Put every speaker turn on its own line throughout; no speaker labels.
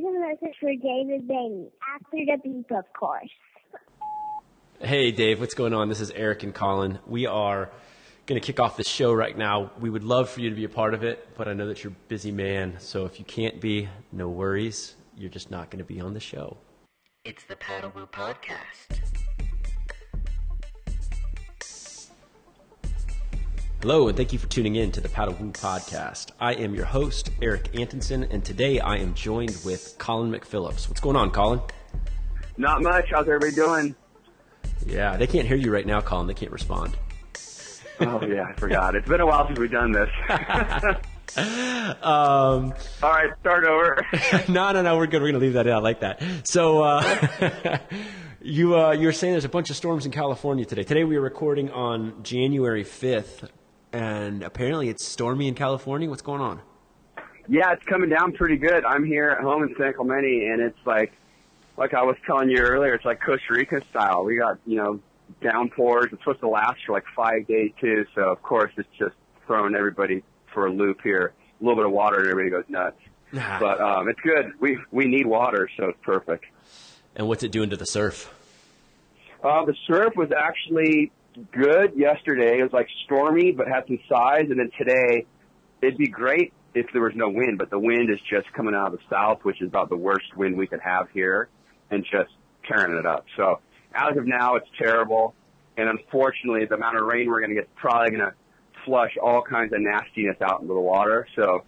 Here's a message for David Boehne, after the beep, of course.
Hey, Dave, what's going on? This is Eric and Colin. We are going to kick off the show right now. We would love for you to be a part of it, but I know that you're a busy man. So if you can't be, no worries. You're just not going to be on the show.
It's the Paddle Woo Podcast.
Hello, and thank you for tuning in to the Paddle Woo Podcast. I am your host, Eric Antonson, and today I am joined with Colin McPhillips. What's going on, Colin?
Not much. How's everybody doing?
Yeah, they can't hear you right now, Colin. They can't respond.
Oh yeah, I forgot. It's been a while since we've done this.
Um,
All right, start over.
no, no, no, we're good. We're going to leave that in. I like that. So, uh, you, uh, you were saying there's a bunch of storms in California today. Today we are recording on January 5th, and apparently it's stormy in California. What's going on?
Yeah, it's coming down pretty good. I'm here at home in San Clemente, and it's like, like I was telling you earlier, it's like Costa Rica style. We got you know downpours. It's supposed to last for like five days too. So of course it's just throwing everybody for a loop here. A little bit of water, and everybody goes nuts. But um, it's good. We we need water, so it's perfect.
And what's it doing to the surf?
Uh, the surf was actually good yesterday. It was like stormy, but had some size. And then today, it'd be great if there was no wind, but the wind is just coming out of the south, which is about the worst wind we could have here, and just tearing it up. So as of now, it's terrible. And unfortunately, the amount of rain we're going to get is probably going to flush all kinds of nastiness out into the water. So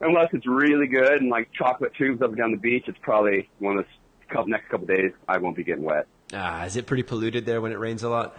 unless it's really good and like chocolate tubes up and down the beach, it's probably one of the next couple days I won't be getting wet.
Ah, is it pretty polluted there when it rains a lot?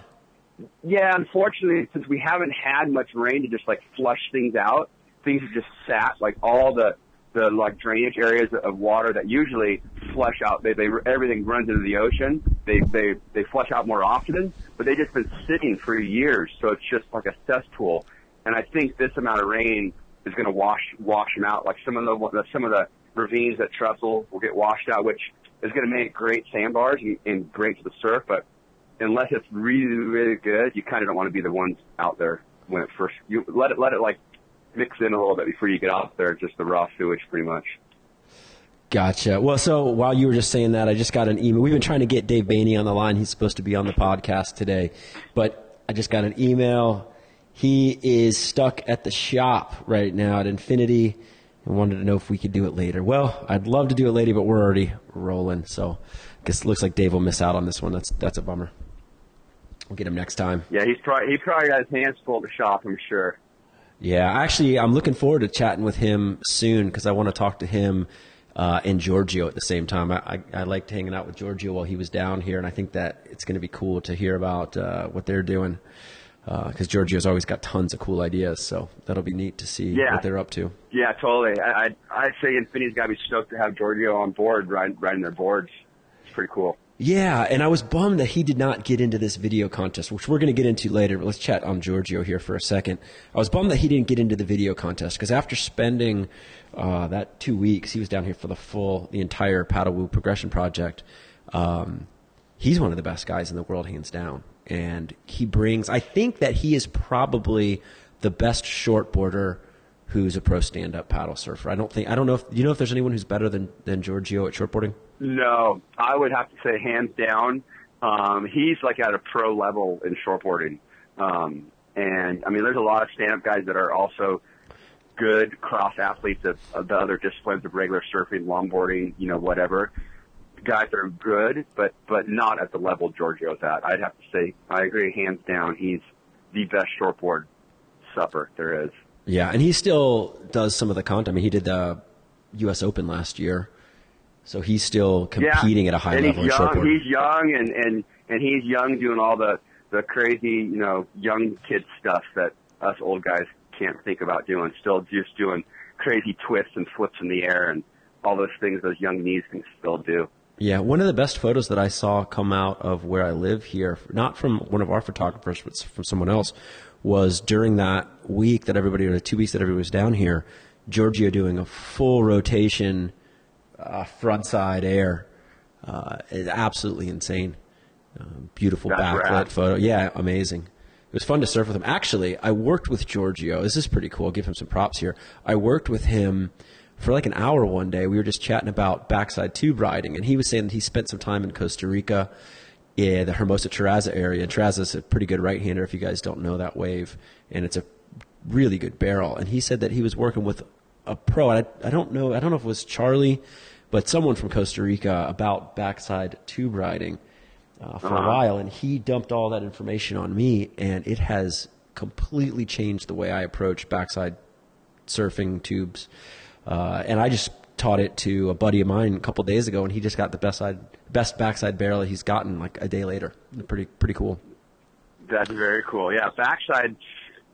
Yeah, unfortunately, since we haven't had much rain to just like flush things out, things have just sat like all the the like drainage areas of water that usually flush out. They they everything runs into the ocean. They they they flush out more often, but they just been sitting for years, so it's just like a cesspool. And I think this amount of rain is going to wash wash them out. Like some of the some of the ravines that trestle will get washed out, which is going to make great sandbars and, and great to the surf, but unless it's really, really good, you kind of don't want to be the ones out there when it first, you let it, let it like mix in a little bit before you get out there, just the raw sewage pretty much.
Gotcha. Well, so while you were just saying that, I just got an email. We've been trying to get Dave Boehne on the line. He's supposed to be on the podcast today, but I just got an email. He is stuck at the shop right now at Infinity and wanted to know if we could do it later. Well, I'd love to do it later, but we're already rolling. So I guess it looks like Dave will miss out on this one. That's, that's a bummer. We'll get him next time.
Yeah, he's probably, he probably got his hands full the shop, I'm sure.
Yeah, actually, I'm looking forward to chatting with him soon because I want to talk to him uh, and Giorgio at the same time. I, I, I, liked hanging out with Giorgio while he was down here, and I think that it's going to be cool to hear about uh, what they're doing because uh, Giorgio's always got tons of cool ideas. So that'll be neat to see
yeah.
what they're up to.
Yeah, totally. I, I'd, I'd say Infinity's got to be stoked to have Giorgio on board, riding, riding their boards. It's pretty cool.
Yeah, and I was bummed that he did not get into this video contest, which we're going to get into later. But let's chat on Giorgio here for a second. I was bummed that he didn't get into the video contest because after spending uh, that two weeks, he was down here for the full, the entire Paddle Woo progression project. Um, he's one of the best guys in the world, hands down, and he brings. I think that he is probably the best shortboarder who's a pro stand-up paddle surfer. I don't think I don't know if you know if there's anyone who's better than than Giorgio at shortboarding.
No, I would have to say hands down. Um, he's like at a pro level in shortboarding. Um, and I mean, there's a lot of stand-up guys that are also good cross athletes of, of the other disciplines of regular surfing, longboarding, you know, whatever. Guys that are good, but but not at the level Giorgio's at. I'd have to say, I agree, hands down, he's the best shortboard supper there is.
Yeah, and he still does some of the content. I mean, he did the U.S. Open last year, so he's still competing
yeah.
at a high
and
level.
He's young. He's young, and and and he's young doing all the the crazy, you know, young kid stuff that us old guys can't think about doing. Still just doing crazy twists and flips in the air and all those things those young knees can still do.
Yeah, one of the best photos that I saw come out of where I live here, not from one of our photographers, but from someone else, was during that week that everybody, or the two weeks that everybody was down here, Giorgio doing a full rotation, uh, frontside air. Uh, absolutely insane. Uh, beautiful
That's
backlit
rad.
photo. Yeah, amazing. It was fun to surf with him. Actually, I worked with Giorgio. This is pretty cool. I'll give him some props here. I worked with him for like an hour one day. We were just chatting about backside tube riding, and he was saying that he spent some time in Costa Rica, in the Hermosa Terraza area. Terraza's a pretty good right hander if you guys don't know that wave, and it's a really good barrel. And he said that he was working with a pro. I, I don't know. I don't know if it was Charlie, but someone from Costa Rica about backside tube riding uh, for a while, and he dumped all that information on me, and it has completely changed the way I approach backside surfing tubes. Uh, and I just taught it to a buddy of mine a couple days ago, and he just got the best side, best backside barrel he's gotten like a day later. Pretty pretty cool.
That's very cool. Yeah, backside.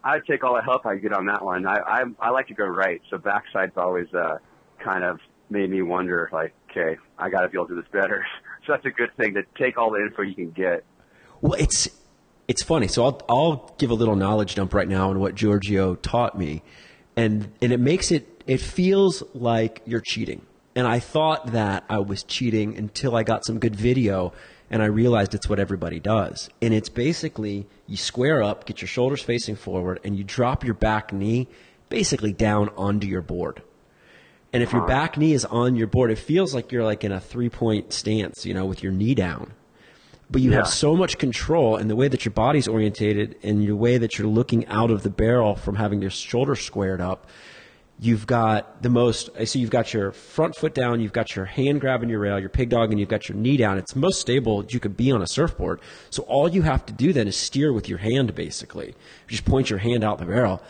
I'd take all the help I get on that one. I I, I like to go right, so backside's always uh, kind of made me wonder, like, okay, I got to be able to do this better. So that's a good thing to take all the info you can get.
Well, it's it's funny. So I'll I'll give a little knowledge dump right now on what Giorgio taught me, and and it makes it it feels like you're cheating. And I thought that I was cheating until I got some good video and I realized it's what everybody does. And it's basically you square up, get your shoulders facing forward, and you drop your back knee basically down onto your board. And if your back knee is on your board, it feels like you're like in a three point stance, you know, with your knee down. But you
Yeah.
have so much control in the way that your body's orientated and the way that you're looking out of the barrel from having your shoulder squared up. You've got the most, I see you've got your front foot down, you've got your hand grabbing your rail, your pig dog, and you've got your knee down. It's most stable you could be on a surfboard. So all you have to do then is steer with your hand, basically. Just point your hand out the barrel.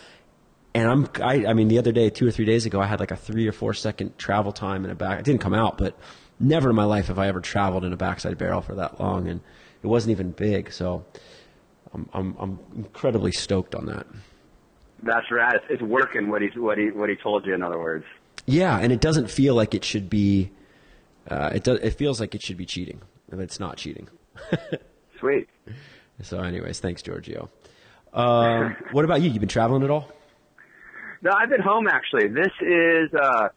And I'm, I, I mean, the other day, two or three days ago, I had like a three or four second travel time in a back. It didn't come out, but never in my life have I ever traveled in a backside barrel for that long, and it wasn't even big. So I'm, I'm, I'm incredibly stoked on that.
That's right. It's, it's working. What he what he what he told you. In other words.
Yeah, and it doesn't feel like it should be. Uh, it does. It feels like it should be cheating, but it's not cheating.
Sweet.
So, anyways, thanks, Giorgio. Um, what about you? You've been traveling at all?
No, I've been home actually. This is uh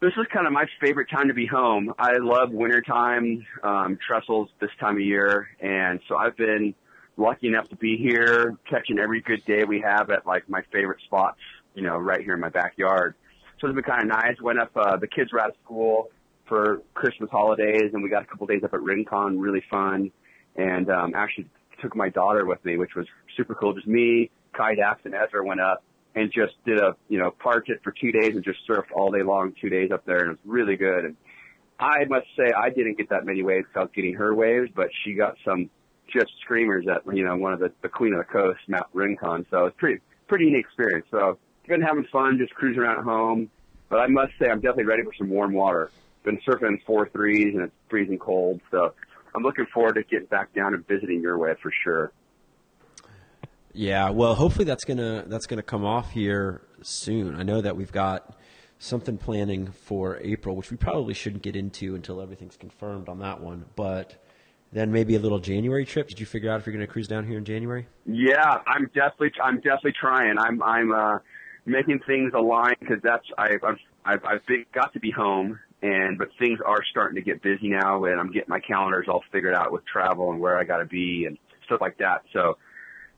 this is kind of my favorite time to be home. I love wintertime, um, trestles this time of year, and so I've been lucky enough to be here, catching every good day we have at like my favorite spots, you know, right here in my backyard. So it's been kind of nice. Went up, uh, the kids were out of school for Christmas holidays, and we got a couple days up at Rincon, really fun. And um, actually took my daughter with me, which was super cool. Just me, Kai Dax, and Ezra went up and just did a, you know, parked it for two days and just surfed all day long, two days up there, and it was really good. And I must say, I didn't get that many waves without getting her waves, but she got some just screamers at, you know, one of the, the queen of the coast, Mount Rincon. So it's pretty, pretty neat experience. So been having fun, just cruising around at home. But I must say, I'm definitely ready for some warm water. Been surfing four threes and it's freezing cold. So I'm looking forward to getting back down and visiting your way for sure.
Yeah, well, hopefully that's gonna that's gonna come off here soon. I know that we've got something planning for April, which we probably shouldn't get into until everything's confirmed on that one. But then maybe a little January trip. Did you figure out if you're going to cruise down here in January?
Yeah, I'm definitely, I'm definitely trying. I'm, I'm, uh, making things align because that's, I, I've, I've, I've been, got to be home and, but things are starting to get busy now and I'm getting my calendars all figured out with travel and where I got to be and stuff like that. So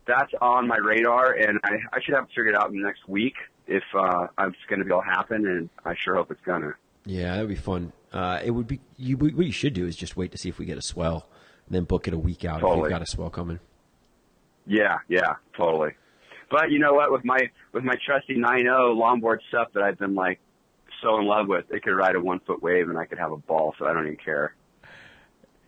that's on my radar and I, I should have it figured out in the next week if, uh, it's going to be all happen and I sure hope it's gonna.
Yeah, that would be fun. Uh, it would be. You, what you should do is just wait to see if we get a swell, then book it a week out if you've got a swell coming.
Yeah, yeah, totally. But you know what? With my with my trusty 9.0 longboard stuff that I've been like so in love with, it could ride a one foot wave and I could have a ball. So I don't even care.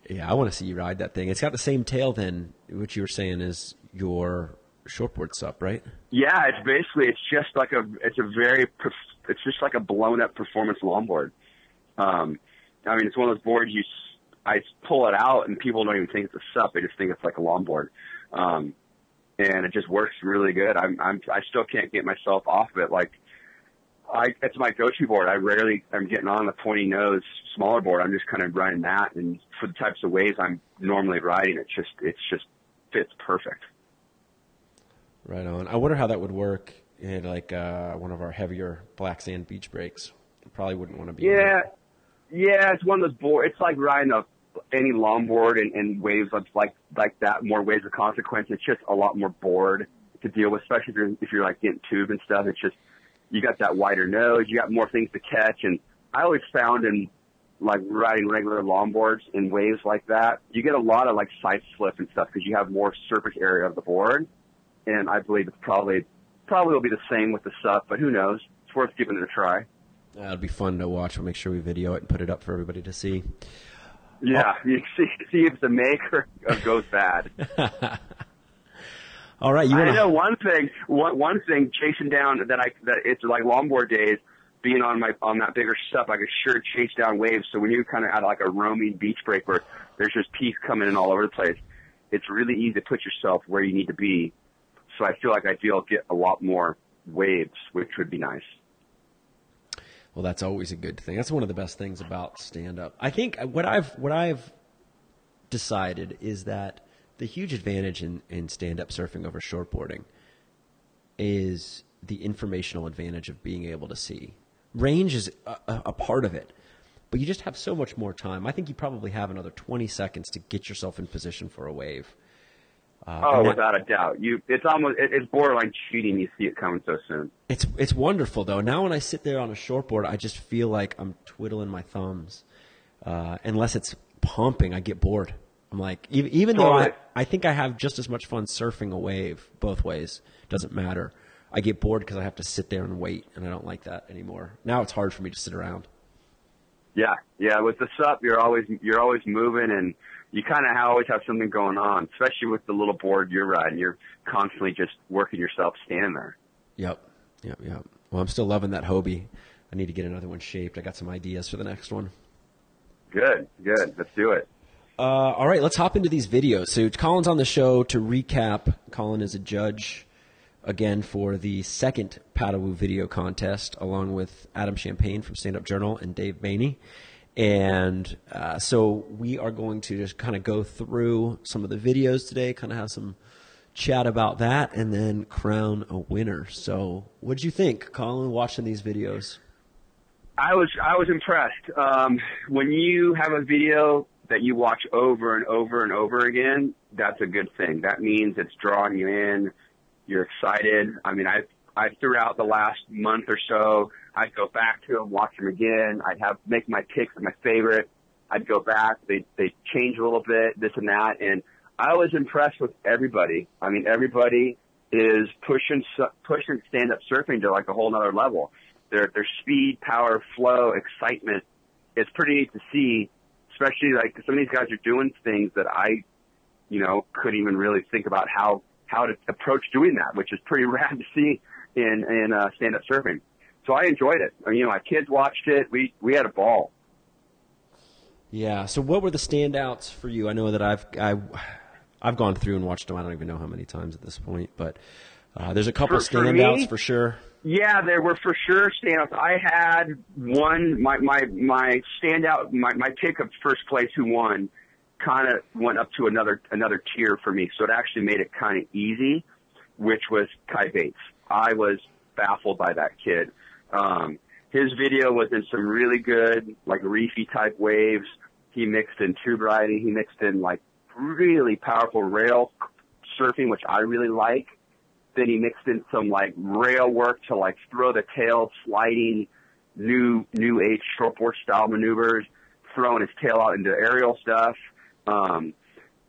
Yeah, I want to see you ride that thing. It's got the same tail then, what you were saying is your shortboard sup, right?
Yeah, it's basically it's just like a it's a very it's just like a blown up performance longboard. Um, I mean, it's one of those boards you I pull it out and people don't even think it's a sup; they just think it's like a longboard. Um, and it just works really good. I'm I'm I still can't get myself off of it. Like I it's my go-to board. I rarely I'm getting on the pointy nose smaller board. I'm just kind of riding that, and for the types of waves I'm normally riding, it's just it's just fits perfect.
Right on. I wonder how that would work in like uh, one of our heavier black sand beach breaks. Probably wouldn't want to be.
Yeah, yeah, it's one of those board. It's like riding a any longboard and, and waves like like that. More waves of consequence. It's just a lot more bored to deal with, especially if you're if you're like getting tube and stuff. It's just you got that wider nose, you got more things to catch, and I always found in like riding regular longboards in waves like that, you get a lot of like side slip and stuff because you have more surface area of the board, and I believe it's probably probably will be the same with the SUP, but who knows? It's worth giving it a try.
That'll be fun to watch. We'll make sure we video it and put it up for everybody to see.
Yeah, you see, see if the maker goes bad.
All right, you
I know one thing. One one thing chasing down that I that it's like longboard days. Being on my on that bigger stuff, I could sure chase down waves. So when you're kind of at like a roaming beach break where there's just peaks coming in all over the place, it's really easy to put yourself where you need to be. So I feel like I feel get a lot more waves, which would be nice.
Well, that's always a good thing. That's one of the best things about stand up. I think what I've what I've decided is that the huge advantage in, in stand up surfing over shortboarding is the informational advantage of being able to see. Range is a, a, part of it, but you just have so much more time. I think you probably have another 20 seconds to get yourself in position for a wave. Uh,
Oh,
that-
without a doubt. You, it's almost, it, it's borderline cheating. You see it coming so soon.
It's it's wonderful though. Now when I sit there on a shortboard, I just feel like I'm twiddling my thumbs. Uh, unless it's pumping, I get bored. I'm like, even, even though I, I think I have just as much fun surfing a wave both ways, doesn't matter. I get bored because I have to sit there and wait, and I don't like that anymore. Now it's hard for me to sit around.
Yeah, yeah. With the sup, you're always you're always moving, and you kind of always have something going on. Especially with the little board you're riding, you're constantly just working yourself standing there.
Yep, yep, yep. Well, I'm still loving that Hobie. I need to get another one shaped. I got some ideas for the next one.
Good, good. Let's do it.
Uh, all right, let's hop into these videos. So Colin's on the show to recap. Colin is a judge again for the second Paddle Woo video contest, along with Adam Champagne from Stand Up Journal and Dave Boehne. And uh, so we are going to just kind of go through some of the videos today, kind of have some chat about that, and then crown a winner. So, what did you think, Colin, watching these videos?
I was I was impressed. Um, when you have a video that you watch over and over and over again, that's a good thing. That means it's drawing you in. You're excited. I mean, I I throughout the last month or so, I'd go back to them, watch them again. I'd have make my picks my favorite. I'd go back. They they change a little bit, this and that, and I was impressed with everybody. I mean, everybody is pushing pushing stand up surfing to like a whole nother level. Their their speed, power, flow, excitement. It's pretty neat to see, especially like some of these guys are doing things that I, you know, couldn't even really think about how how to approach doing that, which is pretty rad to see in in uh, stand up surfing. So I enjoyed it. I mean, you know, my kids watched it. We we had a ball.
Yeah. So, what were the standouts for you? I know that I've I, I've gone through and watched them. I don't even know how many times at this point, but uh, there's a couple
For- for
standouts
me?
for sure.
Yeah, there were for sure standouts. I had one, my, my, my standout, my, my pick of first place who won kind of went up to another, another tier for me. So it actually made it kind of easy, which was Kai Bates. I was baffled by that kid. Um, his video was in some really good, like reefy type waves. He mixed in tube riding. He mixed in like really powerful rail surfing, which I really like. Then he mixed in some like rail work to like throw the tail sliding new, new age shortboard style maneuvers, throwing his tail out into aerial stuff. Um,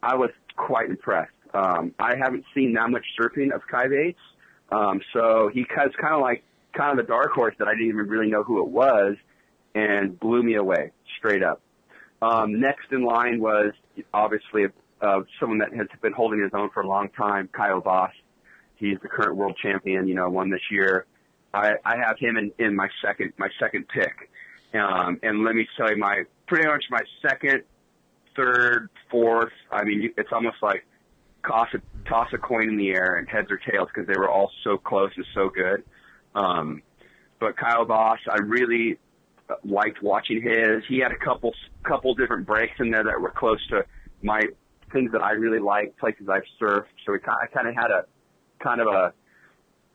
I was quite impressed. Um, I haven't seen that much surfing of Kai Bates. Um, so he was kind of like, kind of the dark horse that I didn't even really know who it was and blew me away straight up. Um, next in line was obviously uh, someone that has been holding his own for a long time, Kyle Voss. He's the current world champion, you know, won this year. I, I have him in, in my second, my second pick. Um, and let me tell you, my, pretty much my second, third, fourth, I mean, it's almost like toss a, toss a coin in the air and heads or tails because they were all so close and so good. Um, but Kyle Boss, I really liked watching his. He had a couple couple different breaks in there that were close to my things that I really like, places I've surfed. So we kind I kind of had a kind of a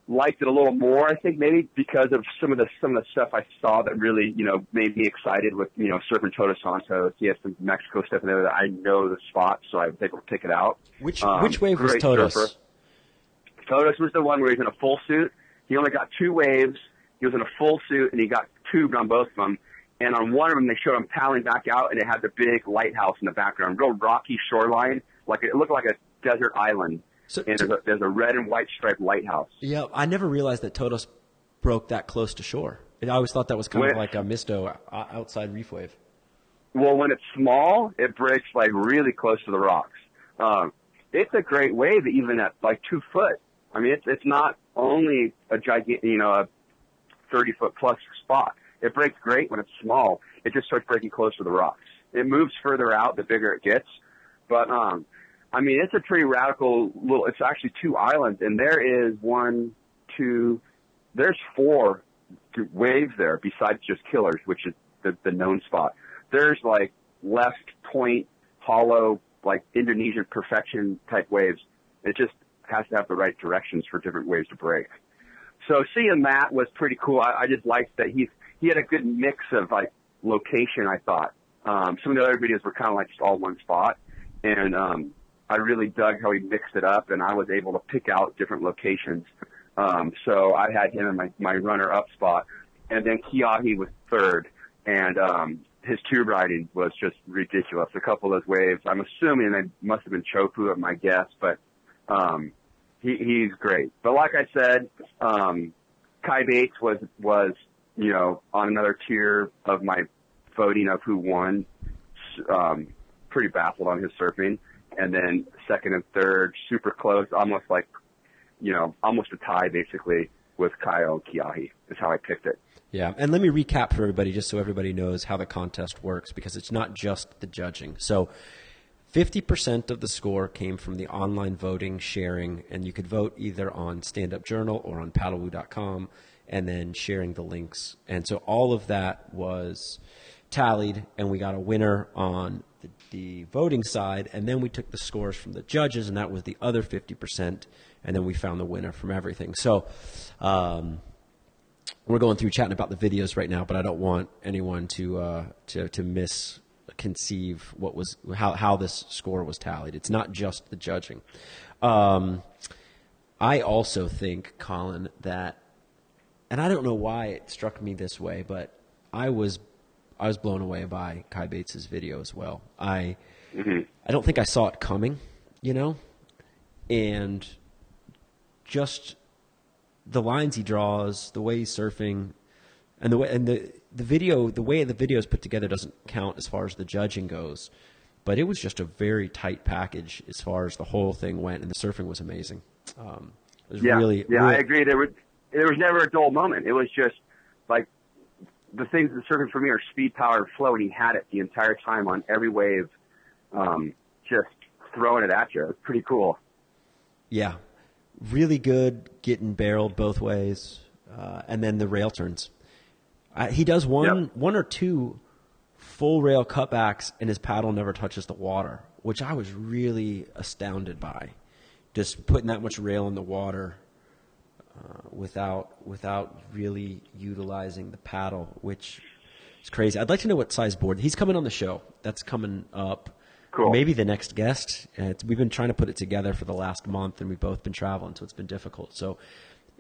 liked it a little more. I think maybe because of some of the some of the stuff I saw that really you know made me excited with you know surfing Todos Santos. He has some Mexico stuff in there that I know the spot, so I think we'll pick it out.
Which
Um,
which wave was Todos?
surfer. Todos was the one where he's in a full suit. He only got two waves, he was in a full suit and he got tubed on both of them. And on one of them, they showed him paddling back out, and it had the big lighthouse in the background, real rocky shoreline, like it looked like a desert island.
So-
and there's a, there's a red and white striped lighthouse.
Yeah, I never realized that Todos broke that close to shore. I always thought that was kind of like a misto outside reef wave.
Well, when it's small, it breaks like really close to the rocks. Um, it's a great wave, even at like two foot. I mean, it's it's not only a gigantic, you know, a thirty foot plus spot. It breaks great when it's small. It just starts breaking close to the rocks. It moves further out the bigger it gets. But um, I mean, it's a pretty radical little. It's actually two islands, and there is one, two, there's four waves there besides just Killers, which is the, the known spot. There's like left point, hollow, like Indonesian perfection type waves. It just has to have the right directions for different waves to break. So seeing that was pretty cool. I, I just liked that he he had a good mix of like location. I thought um, some of the other videos were kind of like just all one spot, and um, I really dug how he mixed it up, and I was able to pick out different locations. Um, so I had him in my my runner up spot, and then Kiahi was third, and um, his tube riding was just ridiculous. A couple of those waves, I'm assuming they must have been Chopu at my guess, but um, he, he's great. But like I said, um, Kai Bates was was you know on another tier of my voting of who won. Um, pretty baffled on his surfing, and then second and third, super close, almost like you know almost a tie basically with Kyle Kiahi is how I picked it.
Yeah, and let me recap for everybody just so everybody knows how the contest works because it's not just the judging. So, 50% of the score came from the online voting, sharing, and you could vote either on Stand Up Journal or on paddlewoo.com and then sharing the links. And so all of that was tallied, and we got a winner on the, the voting side, and then we took the scores from the judges, and that was the other 50%, and then we found the winner from everything. So, um, we're going through chatting about the videos right now, but I don't want anyone to uh, to to misconceive what was how how this score was tallied. It's not just the judging. Um, I also think, Colin, that, and I don't know why it struck me this way, but I was I was blown away by Kai Bates's video as well. I I don't think I saw it coming, you know, and just the lines he draws, the way he's surfing, and the way and the the video, the way the video is put together doesn't count as far as the judging goes. But it was just a very tight package as far as the whole thing went, and the surfing was amazing. Um, it was
Yeah,
really,
yeah, I agree. There was there was never a dull moment. It was just like the things that surfing for me are speed, power, and flow, and he had it the entire time on every wave, um, just throwing it at you. It was pretty cool.
Yeah, really good getting barreled both ways, uh, and then the rail turns. Uh, he does one
Yep.
one or two full rail cutbacks, and his paddle never touches the water, which I was really astounded by. Just putting that much rail in the water uh, without without really utilizing the paddle, which is crazy. I'd like to know what size board he's coming on the show. That's coming up.
Cool.
Maybe the next guest. Uh, we've been trying to put it together for the last month, and we've both been traveling, so it's been difficult. So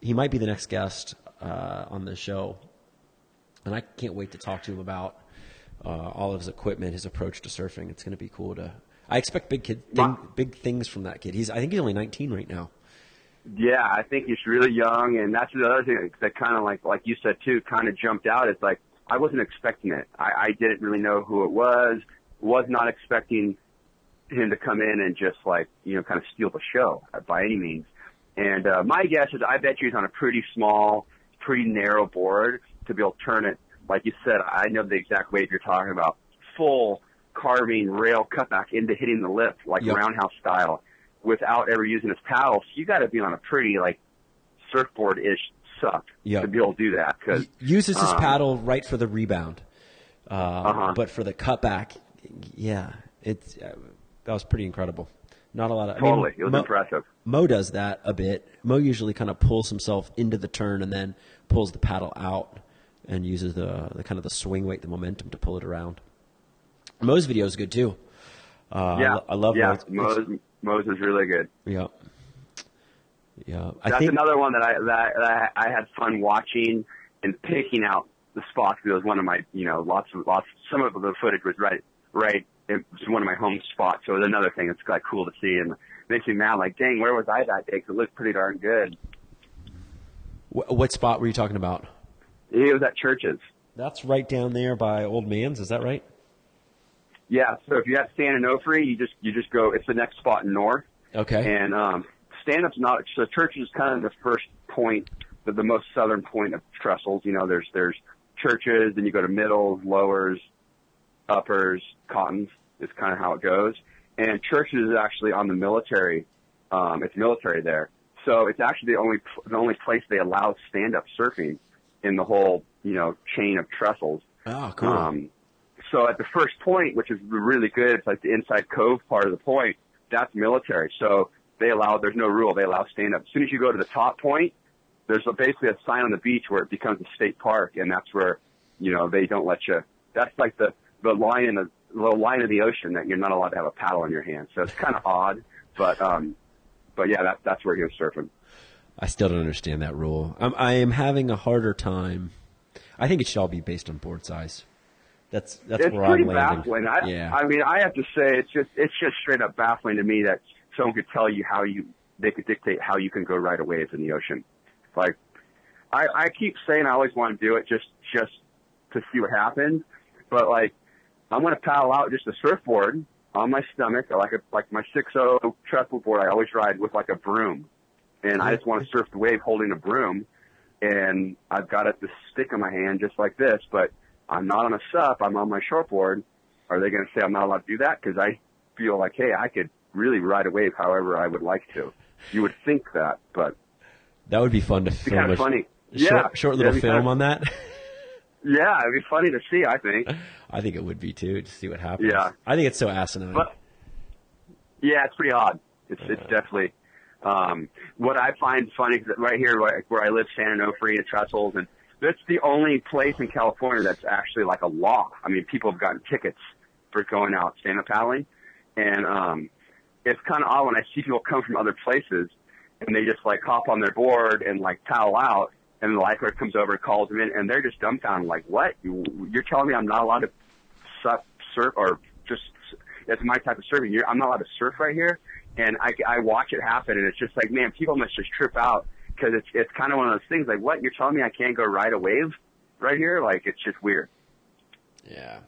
he might be the next guest uh, on the show, and I can't wait to talk to him about uh, all of his equipment, his approach to surfing. It's going to be cool to. I expect big kid, thing, big things from that kid. He's I think he's only 19 right now.
Yeah, I think he's really young, and that's the other thing that kind of like like you said too, kind of jumped out. It's like I wasn't expecting it. I, I didn't really know who it was. Was not expecting him to come in and just like you know kind of steal the show by any means. And uh, my guess is I bet you he's on a pretty small, pretty narrow board to be able to turn it. Like you said, I know the exact wave you're talking about. Full carving rail cutback into hitting the lip like
Yep.
roundhouse style without ever using his paddle. So you got to be on a pretty like surfboard ish suck
Yep.
to be able to do that. Because
He uses his
um,
paddle right for the rebound, uh,
Uh-huh.
but for the cutback, yeah, it's uh, that was pretty incredible. Not a lot of I
totally,
mean,
it was
Mo,
impressive.
Mo does that a bit. Mo usually kind of pulls himself into the turn and then pulls the paddle out and uses the, the kind of the swing weight, the momentum to pull it around. Mo's video is good too. Uh,
yeah,
I, love
yeah.
Mo's.
Mo's, Mo's is really good.
Yeah, yeah. I
That's
think
another one that I that, that I had fun watching, and picking out the spots. It was one of my, you know, lots of lots. Some of the footage was right, right. It was one of my home spots. So it was another thing that's like cool to see and makes me mad. Like, dang, where was I that day? Cause it looked pretty darn good.
Wh- what spot were you talking about?
It was at churches.
That's right down there by Old Man's. Is that right?
Yeah. So if you have San Onofre, you just you just go. It's the next spot in north.
Okay.
And um, stand up's not so church is kind of the first point, the, the most southern point of trestles. You know, there's there's churches, then you go to middles, lowers, uppers, cottons is kind of how it goes. And churches is actually on the military. Um, it's military there, so it's actually the only the only place they allow stand up surfing in the whole you know chain of trestles.
oh, cool.
Um, so at the first point, which is really good, it's like the inside cove part of the point. That's military. So they allow. There's no rule. They allow stand up. As soon as you go to the top point, there's a, basically a sign on the beach where it becomes a state park, and that's where you know they don't let you. That's like the the line in the the line of the ocean that you're not allowed to have a paddle in your hand. So it's kind of odd, but um, but yeah, that, that's where he was surfing.
I still don't understand that rule. I'm, I am having a harder time. I think it should all be based on board size. That's that's
it's
where
pretty
I'm landing.
baffling. I,
yeah.
I mean, I have to say, it's just it's just straight up baffling to me that someone could tell you how you they could dictate how you can go ride a wave in the ocean. Like, I I keep saying I always want to do it just just to see what happens, but like, I'm gonna paddle out just a surfboard on my stomach, like a like my six oh zero trestle board. I always ride with like a broom, and I just want to surf the wave holding a broom, and I've got it, the stick in my hand just like this, but I'm not on a sup. I'm on my shortboard. Are they going to say I'm not allowed to do that? Because I feel like, hey, I could really ride a wave however I would like to. You would think that, but
that would be fun to film
kind
a
of funny.
short,
yeah,
short little film
kinda-
on that.
Yeah, it'd be funny to see. I think.
I think it would be too to see what happens.
Yeah.
I think it's so asinine.
But yeah, it's pretty odd. It's it's uh, definitely um, what I find funny right here where, where I live, San Onofre and Trestles, and that's the only place in California that's actually like a law. I mean, people have gotten tickets for going out stand up paddling, and um, it's kind of odd when I see people come from other places and they just like hop on their board and like paddle out, and the lifeguard comes over and calls them in, and they're just dumbfounded, like, "What? You, you're telling me I'm not allowed to surf or it's my type of surfing. You're, I'm not allowed to surf right here, and I, I watch it happen, and it's just like, man, people must just trip out because it's it's kind of one of those things. Like, what? You're telling me I can't go ride a wave right here? Like, it's just weird.
Yeah.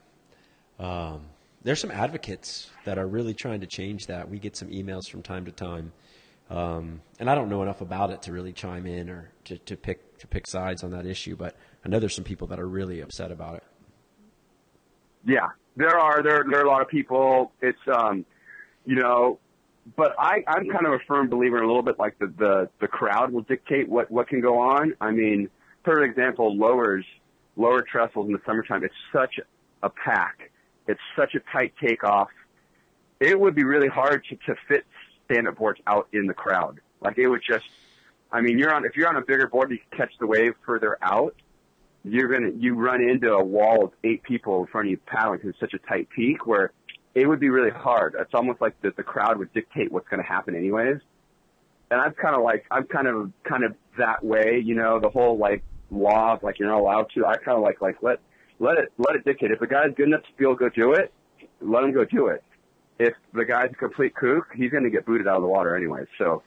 Um, there's some advocates that are really trying to change that. We get some emails from time to time. Um, and I don't know enough about it to really chime in or to, to pick to pick sides on that issue, but I know there's some people that are really upset about it.
Yeah, there are there there are a lot of people. It's um, you know, but I I'm kind of a firm believer in a little bit like the the the crowd will dictate what what can go on. I mean, for example, lowers lower trestles in the summertime. It's such a pack. It's such a tight takeoff. It would be really hard to to fit stand up boards out in the crowd. Like it would just. I mean, you're on if you're on a bigger board, you can catch the wave further out you're gonna you run into a wall of eight people in front of you paddling because it's such a tight peak where it would be really hard. It's almost like the the crowd would dictate what's going to happen anyways. And I'm kind of like I'm kind of kind of that way, you know, the whole like law of like you're not allowed to. I kind of like like let let it let it dictate. If the guy's good enough to feel go do it, let him go do it. If the guy's a complete kook, he's going to get booted out of the water anyways. So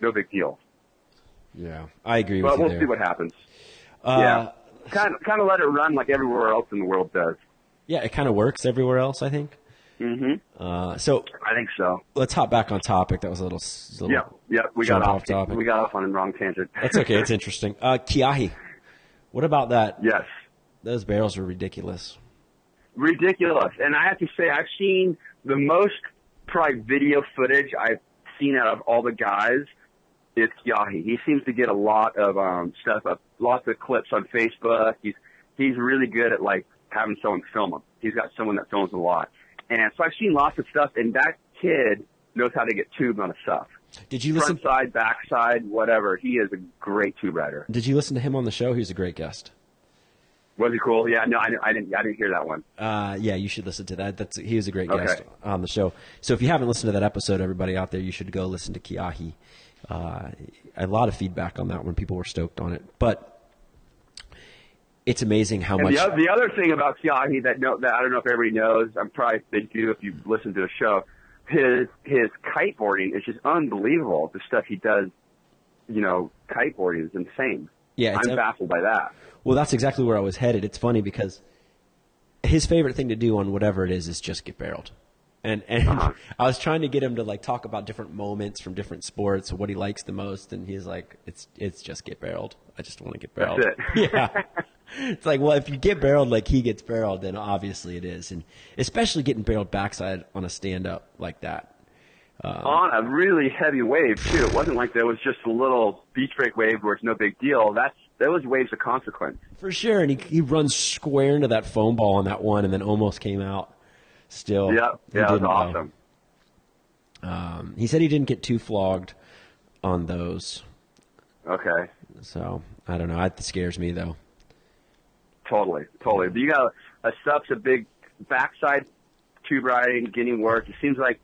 no big deal.
Yeah, I agree
But we'll
you
see what happens.
Uh,
yeah, kind of kind of let it run like everywhere else in the world does.
yeah, it kind of works everywhere else, I think.
hmm
Uh, so
I think so.
let's hop back on topic. That was a little, little
Yep, yep. We got
off
off.
topic.
We got off on a wrong tangent.
That's okay. It's interesting. Uh, Kiahi, what about that?
yes,
Those barrels are ridiculous.
ridiculous. And I have to say, I've seen the most probably video footage I've seen out of all the guys. It's Kiahi. He seems to get a lot of um, stuff up, lots of clips on Facebook. He's he's really good at like having someone film him. He's got someone that films a lot, and so I've seen lots of stuff. And that kid knows how to get tubed on a stuff.
Did you listen?
Front side, back side, whatever. He is a great tube rider.
Did you listen to him on the show? He was a great guest.
Was he cool? Yeah, no, I didn't. I didn't. I didn't hear that one.
Uh, yeah, you should listen to that. That's he was a great
Okay.
guest on the show. So if you haven't listened to that episode, everybody out there, you should go listen to Kiahi. Uh, a lot of feedback on that one. People were stoked on it. But it's amazing how
And
much.
the, other, the other thing about Kiahi that no, that I don't know if everybody knows, I'm probably they do if you listen to the show. His his kiteboarding is just unbelievable. The stuff he does, you know, kiteboarding is insane.
Yeah,
I'm baffled by that.
Well, that's exactly where I was headed. It's funny because his favorite thing to do on whatever it is is just get barreled. And and
Uh-huh.
I was trying to get him to like talk about different moments from different sports, what he likes the most, and he's like, "It's it's just get barreled. I just want to get barreled."
That's it.
yeah. It's like, well, if you get barreled like he gets barreled, then obviously it is, and especially getting barreled backside on a stand up like that.
on a really heavy wave too. It wasn't like there was just a little beach break wave where it's no big deal. That's was waves of consequence.
For sure, and he he runs square into that foam ball on that one, and then almost came out. Still,
Yeah, yeah,
didn't,
awesome.
Um, he said he didn't get too flogged on those,
Okay,
so I don't know. It scares me though.
totally, totally. But you got a SUP's a big backside tube riding, getting work. It seems like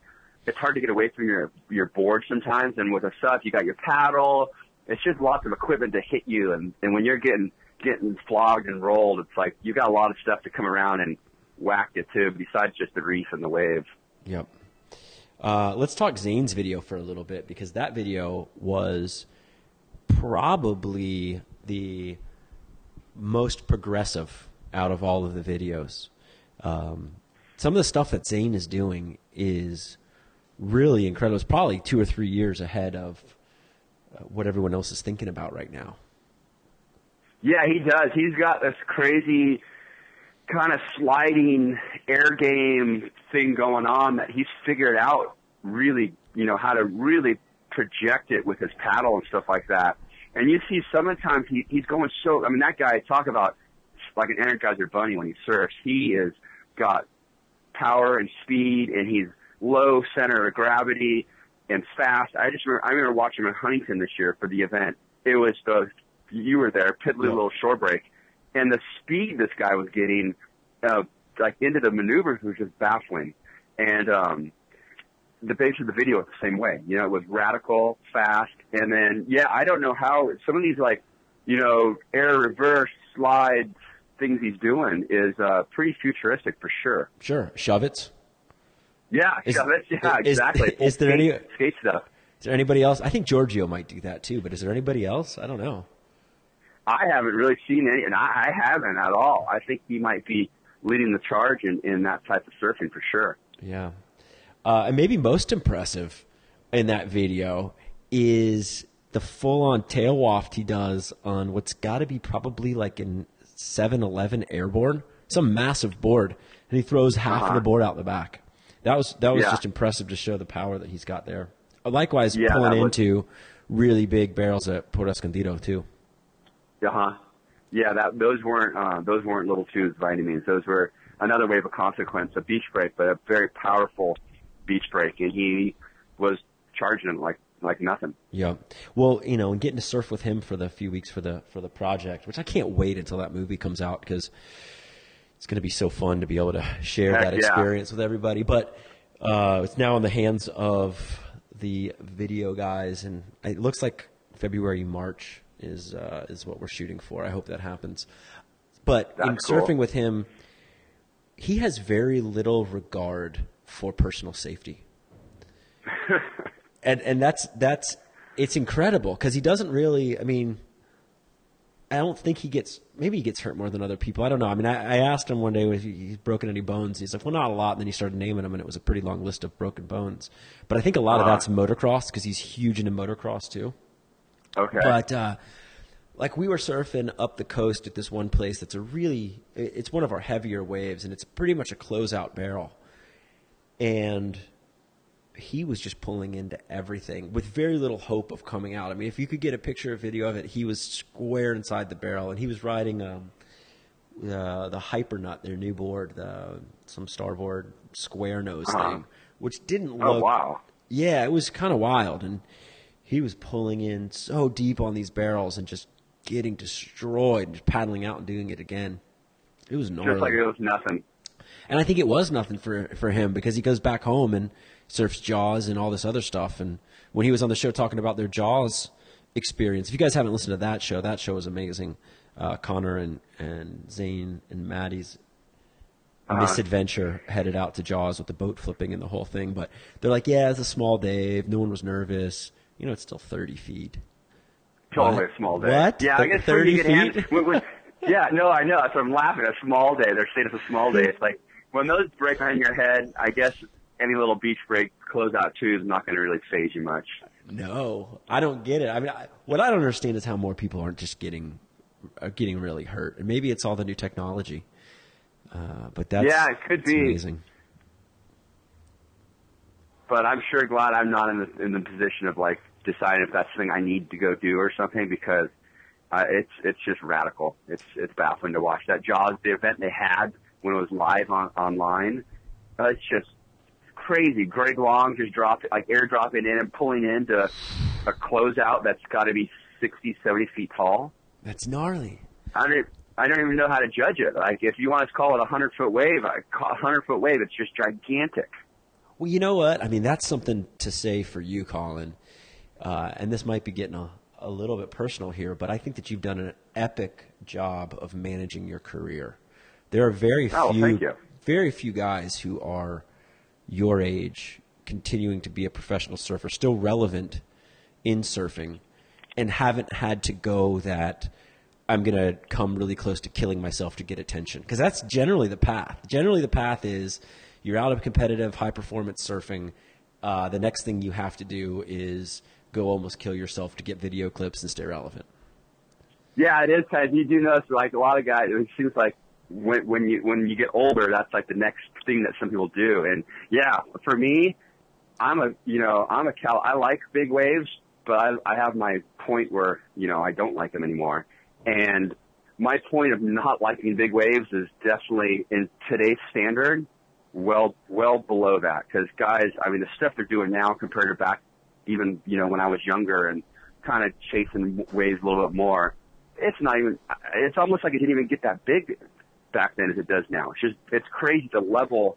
it's hard to get away from your your board sometimes. And with a SUP, you got your paddle. It's just lots of equipment to hit you, and and when you're getting getting flogged and rolled, it's like you got a lot of stuff to come around and whack it too, besides just the reef and the wave.
Yep. Uh, let's talk Zane's video for a little bit because that video was probably the most progressive out of all of the videos. Um, some of the stuff that Zane is doing is really incredible. It's probably two or three years ahead of uh, what everyone else is thinking about right now.
Yeah, he does. He's got this crazy kind of sliding air game thing going on that he's figured out really, you know, how to really project it with his paddle and stuff like that. And you see sometimes he, he's going so, I mean, that guy, talk about like an Energizer bunny when he surfs. He is got power and speed and he's low center of gravity and fast. I just remember, I remember watching him in Huntington this year for the event. It was the, you were there, Piddly
Yeah.
Little Shore Break. And the speed this guy was getting, uh, like into the maneuvers was just baffling. And, um, the base of the video was the same way. You know, it was radical, fast, and then yeah, I don't know how some of these like, you know, air reverse slide things he's doing is uh pretty futuristic for sure.
Sure, shove it.
Yeah,
Is-
yeah, that's, yeah,
is-
exactly.
is there
skate,
any-
skate stuff?
Is there anybody else? I think Giorgio might do that too, but is there anybody else? I don't know.
I haven't really seen any, and I, I haven't at all. I think he might be leading the charge in in that type of surfing for sure.
Yeah. Uh, and maybe most impressive in that video is the full on tail waft he does on what's got to be probably like in 7-Eleven airborne, some massive board, and he throws half of
Uh-huh.
the board out the back. That was that was
Yeah.
just impressive to show the power that he's got there. Likewise,
Yeah,
pulling into really big barrels at Port Escondido too.
Uh huh. Yeah, that those weren't uh, those weren't little tubes by any means. Those were another wave of consequence, a beach break, but a very powerful beach break, and he was charging it like like nothing.
Yeah. Well, you know, and getting to surf with him for the few weeks for the for the project, which I can't wait until that movie comes out because it's going to be so fun to be able to share
Heck
that
yeah.
experience with everybody. But uh, it's now in the hands of the video guys, and it looks like February March is uh, is what we're shooting for. I hope that happens. But in
That's cool.
surfing with him, he has very little regard for personal safety and and that's that's it's incredible because he doesn't really. I mean, I don't think he gets. Maybe he gets hurt more than other people. I don't know. I mean, I, I asked him one day if he's broken any bones. He's like, well, not a lot. And then he started naming them, and it was a pretty long list of broken bones. But I think a lot of that's motocross because he's huge into motocross too.
Okay.
But uh, like we were surfing up the coast at this one place that's a really it's one of our heavier waves and it's pretty much a closeout barrel. And he was just pulling into everything with very little hope of coming out. I mean, if you could get a picture or video of it, he was square inside the barrel and he was riding um, uh, the Hypernut, their new board, the, some starboard square nose
Uh-huh.
thing, which didn't look
oh wow.
yeah, it was kind of wild, and he was pulling in so deep on these barrels and just getting destroyed, and just paddling out and doing it again. It was gnarly,
Just like it was nothing.
and I think it was nothing for for him because he goes back home and surfs Jaws and all this other stuff. And when he was on the show talking about their Jaws experience, if you guys haven't listened to that show, that show was amazing. uh, Connor and and Zane and Maddie's
Uh-huh.
misadventure headed out to Jaws with the boat flipping and the whole thing. But they're like, yeah, it's a small day. No one was nervous. You know, it's still 30 feet.
Totally
What?
a small day.
What?
Yeah, I guess
30
get hand-
feet?
when- when- yeah, no, I know. So I'm laughing. A small day. They're saying it's a small day. It's like when those break on your head. I guess any little beach break close out too is not going to really faze you much.
No, I don't get it. I mean, I, what I don't understand is how more people aren't just getting are getting really hurt. And maybe it's all the new technology. Uh, but that's
Yeah, it could be.
amazing.
But I'm sure glad I'm not in the in the position of like deciding if that's something I need to go do or something because uh, it's it's just radical. It's it's baffling to watch that Jaws the event they had when it was live on online. Uh, it's just crazy. Greg Long just dropped like airdropping in and pulling into a closeout that's got to be 60, 70 feet tall.
That's gnarly.
I don't I don't even know how to judge it. Like if you want to call it a hundred foot wave, a hundred foot wave. It's just gigantic.
Well, you know what? I mean, that's something to say for you, Colin. Uh, and this might be getting a, a little bit personal here, but I think that you've done an epic job of managing your career. There are very
Oh,
few, very few guys who are your age, continuing to be a professional surfer, still relevant in surfing, and haven't had to go that I'm going to come really close to killing myself to get attention. Because that's generally the path. Generally, the path is you're out of competitive, high performance surfing. Uh, the next thing you have to do is go almost kill yourself to get video clips and stay relevant.
Yeah, it is. Cause you do notice, like a lot of guys, it seems like when when you when you get older, that's like the next thing that some people do. And yeah, for me, I'm a you know I'm a Cal. I like big waves, but I, I have my point where you know I don't like them anymore. And my point of not liking big waves is definitely in today's standard, well well below that. Because guys, I mean, the stuff they're doing now compared to back, even you know when I was younger and kind of chasing waves a little bit more. It's not even. It's almost like it didn't even get that big back then as it does now. It's just it's crazy the level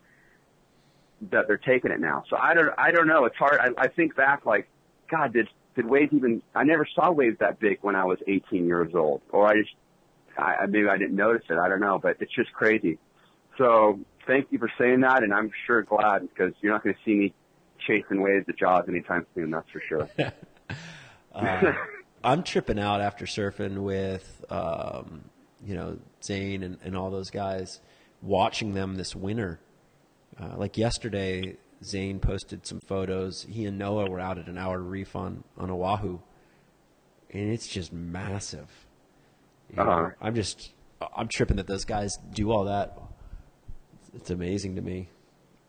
that they're taking it now. So I don't I don't know. It's hard. I, I think back like, God, did did waves even? I never saw waves that big when I was 18 years old, or I just I, maybe I didn't notice it. I don't know, but it's just crazy. So thank you for saying that, and I'm sure glad because you're not going to see me chasing waves at Jaws anytime soon. That's for sure.
I'm tripping out after surfing with, um, you know, Zane and, and all those guys, watching them this winter. Uh, like yesterday, Zane posted some photos. He and Noah were out at an hour reef on, on Oahu, and it's just massive. You know,
Uh-huh.
I'm just, I'm tripping that those guys do all that. It's amazing to me.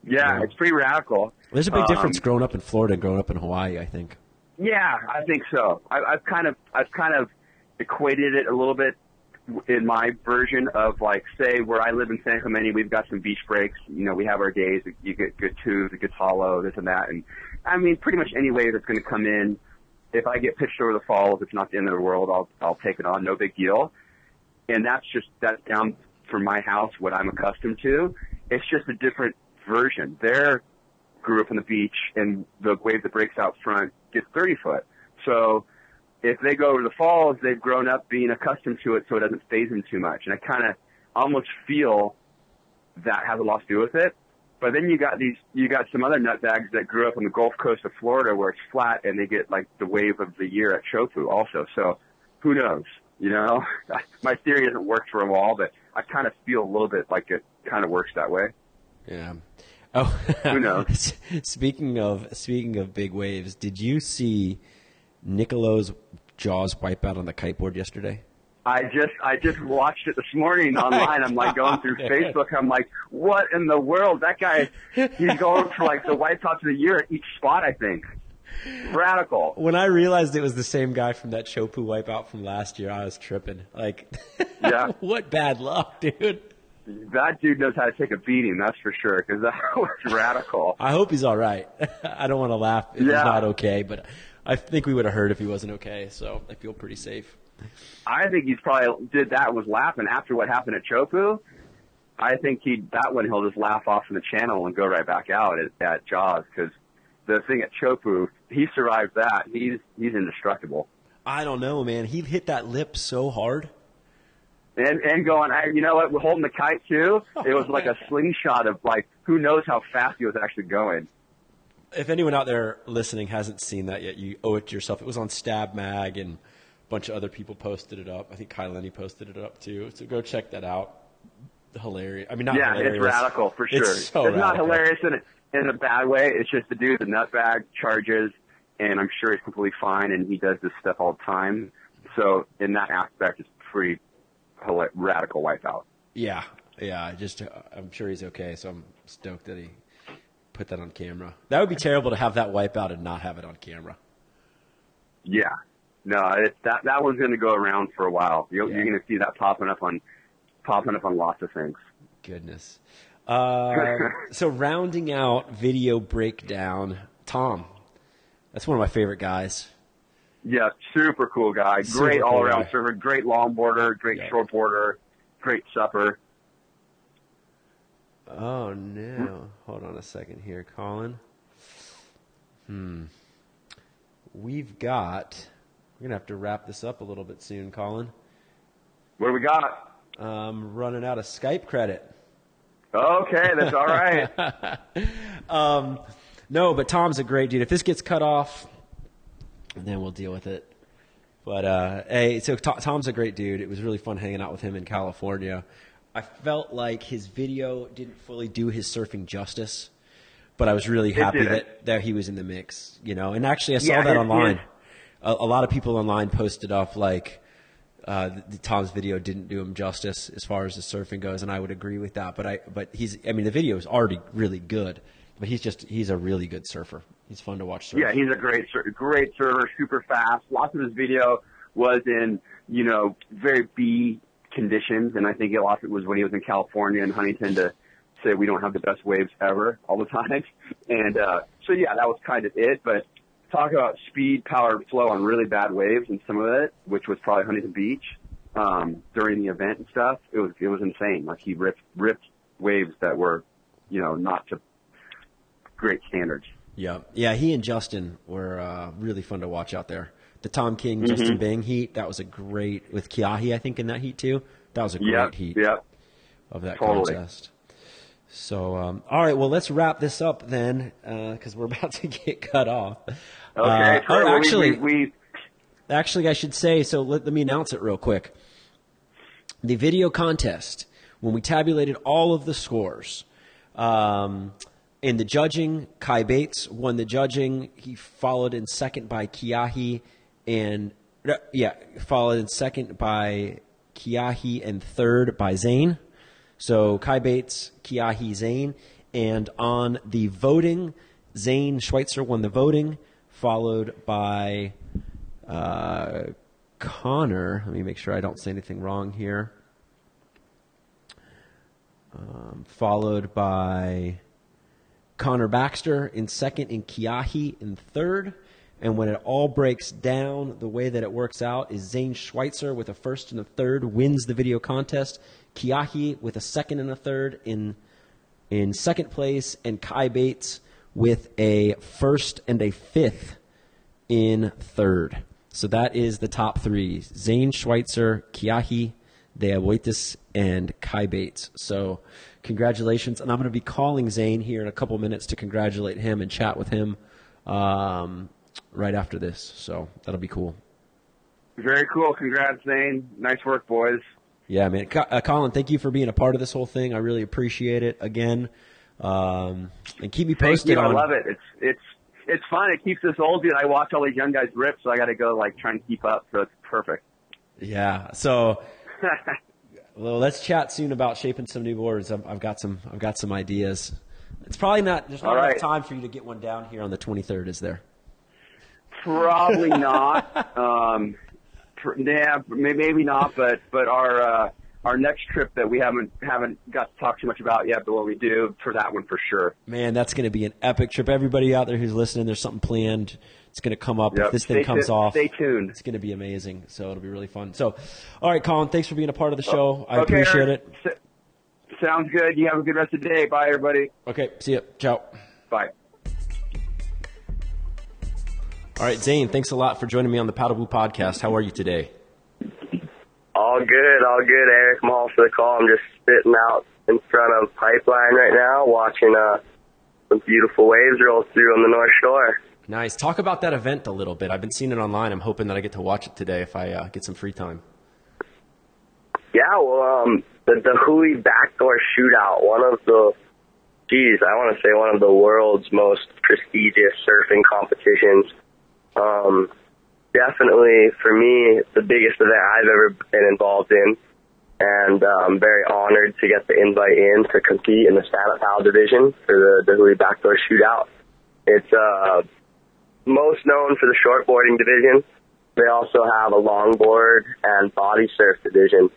Yeah,
Yeah.
it's pretty radical.
There's a big
Um,
difference growing up in Florida and growing up in Hawaii. I think.
Yeah, I think so. I, I've kind of I've kind of equated it a little bit in my version of like say where I live in San Clemente, we've got some beach breaks. You know, we have our days. You get good tubes, it gets hollow, this and that, and I mean pretty much any wave that's going to come in. If I get pitched over the falls, it's not the end of the world. I'll I'll take it on, no big deal. And that's just that's down from my house what I'm accustomed to. It's just a different version. They're grew up on the beach and the wave that breaks out front gets 30 foot. So if they go over the falls, they've grown up being accustomed to it so it doesn't faze them too much. And I kind of almost feel that has a lot to do with it. But then you got these, you got some other nutbags that grew up on the Gulf Coast of Florida where it's flat and they get like the wave of the year at Teahupoo also. So who knows? You know, my theory hasn't worked for a while, but I kind of feel a little bit like it kind of works that way.
Yeah. Oh,
Who knows?
speaking of speaking of big waves, did you see Nicolo's Jaws wipeout on the kiteboard yesterday?
I just I just watched it this morning online. I'm like going through Facebook. I'm like, what in the world? That guy, he's going for like the white wipeouts of the year at each spot. I think radical.
When I realized it was the same guy from that Teahupoo wipeout from last year, I was tripping. Like,
Yeah.
what bad luck, dude.
That dude knows how to take a beating. That's for sure. Because that was radical.
I hope he's all right. I don't want to laugh if
Yeah.
he's not okay, but I think we would have heard if he wasn't okay. So I feel pretty safe.
I think he's probably did that and was laughing after what happened at Teahupoo. I think he that one he'll just laugh off from the channel and go right back out at, at Jaws because the thing at Teahupoo, he survived that. He's he's indestructible.
I don't know, man. He hit that lip so hard.
And and going, I, you know what? We're holding the kite too. It was like a slingshot of like who knows how fast he was actually going.
If anyone out there listening hasn't seen that yet, you owe it to yourself. It was on Stab Mag and a bunch of other people posted it up. I think Kai Lenny posted it up too. So go check that out. Hilarious. I mean, not
yeah,
hilarious.
it's radical for sure.
It's so
not hilarious in a, in a bad way. It's just the dude's a nutbag, charges, and I'm sure he's completely fine, and he does this stuff all the time. So in that aspect, it's pretty radical wipeout.
Yeah, yeah. I Just uh, I'm sure he's okay. So I'm stoked that he put that on camera. That would be terrible to have that wipeout and not have it on camera.
Yeah. No, it, that that one's going to go around for a while. You're,
Yeah.
you're going to see that popping up on popping up on lots of things.
Goodness. Uh, so rounding out video breakdown, Tom. That's one of my favorite guys.
Yeah, super cool guy.
Super
Great
cool
all around
guy.
surfer. Great longboarder. Great
Yeah.
shortboarder. Great supper.
Oh no! Hold on a second here, Colin. Hmm. We've got. We're gonna have to wrap this up a little bit soon, Colin.
What do we got?
Um, running out of Skype credit.
Okay, that's all right.
Um, no, but Tom's a great dude. If this gets cut off, then we'll deal with it. But uh, hey, so To- Tom's a great dude. It was really fun hanging out with him in California. I felt like his video didn't fully do his surfing justice, but I was really happy that, that he was in the mix. You know, and actually I saw
Yeah,
that online. A, a lot of people online posted off like uh, the, the Tom's video didn't do him justice as far as the surfing goes, and I would agree with that. But I, but he's, I mean, the video is already really good, but he's just, he's a really good surfer. He's fun to watch surf.
Yeah, he's a great, great server, super fast. Lots of his video was in, you know, very B conditions, and I think a lot of it was when he was in California and Huntington to say we don't have the best waves ever all the time. And uh, so yeah, that was kind of it. But talk about speed, power, flow on really bad waves, and some of it, which was probably Huntington Beach um, during the event and stuff. It was it was insane. Like he ripped ripped waves that were, you know, not to great standards.
Yeah, yeah. He and Justin were uh, really fun to watch out there. The Tom King
Mm-hmm.
Justin Bing heat that was a great with Kiahi. I think in that heat too. That was a great
Yep,
heat
yep.
of that
Totally.
contest. So, um, all right. Well, let's wrap this up then, because we're about to get cut off.
Okay.
Uh,
Troy,
oh,
we-
actually,
we, we,
Actually, I should say, so let, let me announce it real quick. The video contest, when we tabulated all of the scores, um, in the judging, Kai Bates won the judging. He followed in second by Kiahi and, yeah, followed in second by Kiahi and third by Zane. So Kai Bates, Kiahi, Zane. And on the voting, Zane Schweitzer won the voting, followed by uh, Connor. Let me make sure I don't say anything wrong here. Um, followed by Connor Baxter in second, and Kiahi in third. And when it all breaks down, the way that it works out is Zane Schweitzer with a first and a third wins the video contest. Kiahi with a second and a third in in second place, and Kai Bates with a first and a fifth in third. So that is the top three: Zane Schweitzer, Kiahi, De Aboitis, and Kai Bates. So congratulations! And I'm going to be calling Zane here in a couple minutes to congratulate him and chat with him um, right after this. So that'll be cool.
very cool. Congrats, Zane. Nice work, boys.
Yeah, man. Uh, Colin, thank you for being a part of this whole thing. I really appreciate it. Again, um, and keep me posted
you. I love it. It's it's it's fun. It keeps us old, dude. I watch all these young guys rip, so I got to go like try and keep up. So it's perfect.
Yeah. So, well, let's chat soon about shaping some new boards. I've, I've got some. I've got some ideas. It's probably not. There's not
All
enough
right.
time for you to get one down here on the 23rd, is there?
Probably not. Um, pr- yeah, maybe not. But but our uh, our next trip that we haven't haven't got to talk too much about yet, but what we do for that one for sure.
Man, that's going to be an epic trip. Everybody out there who's listening, there's something planned. It's going to come up
Yep.
if this thing
Stay
comes
tu-
off.
stay tuned.
It's going to be amazing. So it'll be really fun. So, all right, Colin, thanks for being a part of the show. I
Oh, Okay,
appreciate it.
S- sounds good. You have a good rest of the day. Bye, everybody.
Okay, see ya. Ciao.
Bye.
All right, Zane, thanks a lot for joining me on the Paddle Woo podcast. How are you today?
All good, all good, Eric. Mahal for the call. I'm just sitting out in front of Pipeline right now, watching uh, some beautiful waves roll through on the North Shore.
Nice. Talk about that event a little bit. I've been seeing it online. I'm hoping that I get to watch it today if I uh, get some free time.
Yeah, well, um, the the Hui Backdoor Shootout, one of the, geez, I want to say one of the world's most prestigious surfing competitions. Um, definitely for me, the biggest event I've ever been involved in, and uh, I'm very honored to get the invite in to compete in the stand-up paddle division for the the Hui Backdoor Shootout. It's uh, most known for the shortboarding division. They also have a longboard and body surf division.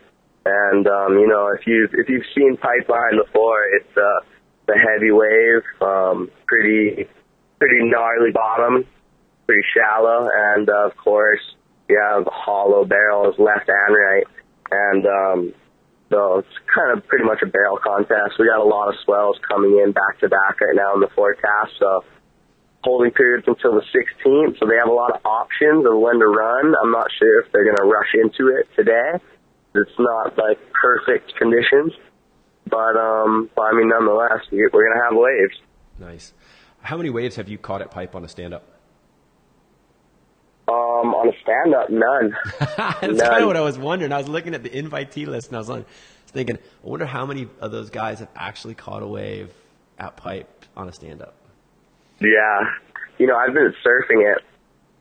And um, you know, if you've if you've seen Pipeline before, it's uh, the heavy wave, um, pretty pretty gnarly bottom, pretty shallow, and uh, of course you have hollow barrels left and right, and um, so it's kind of pretty much a barrel contest. We got a lot of swells coming in back to back right now in the forecast, so holding periods until the 16th, so they have a lot of options of when to run. I'm not sure if they're going to rush into it today. It's not like perfect conditions, but um, but I mean, nonetheless, we- we're going to have waves.
Nice. How many waves have you caught at Pipe on a stand up?
Um, on a stand up, none.
That's
None.
kind of what I was wondering. I was looking at the invitee list and I was, like, I was thinking, I wonder how many of those guys have actually caught a wave at Pipe on a stand up.
Yeah, you know, I've been surfing it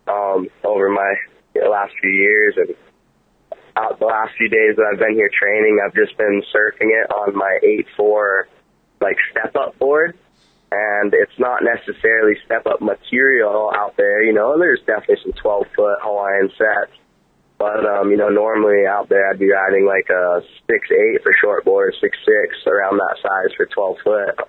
um, over my you know, last few years, and out the last few days that I've been here training, I've just been surfing it on my eight four like step up board, and it's not necessarily step up material out there. You know, there's definitely some twelve foot Hawaiian sets. But um, you know, normally out there I'd be riding like a six eight for shortboard, six six around that size for twelve foot.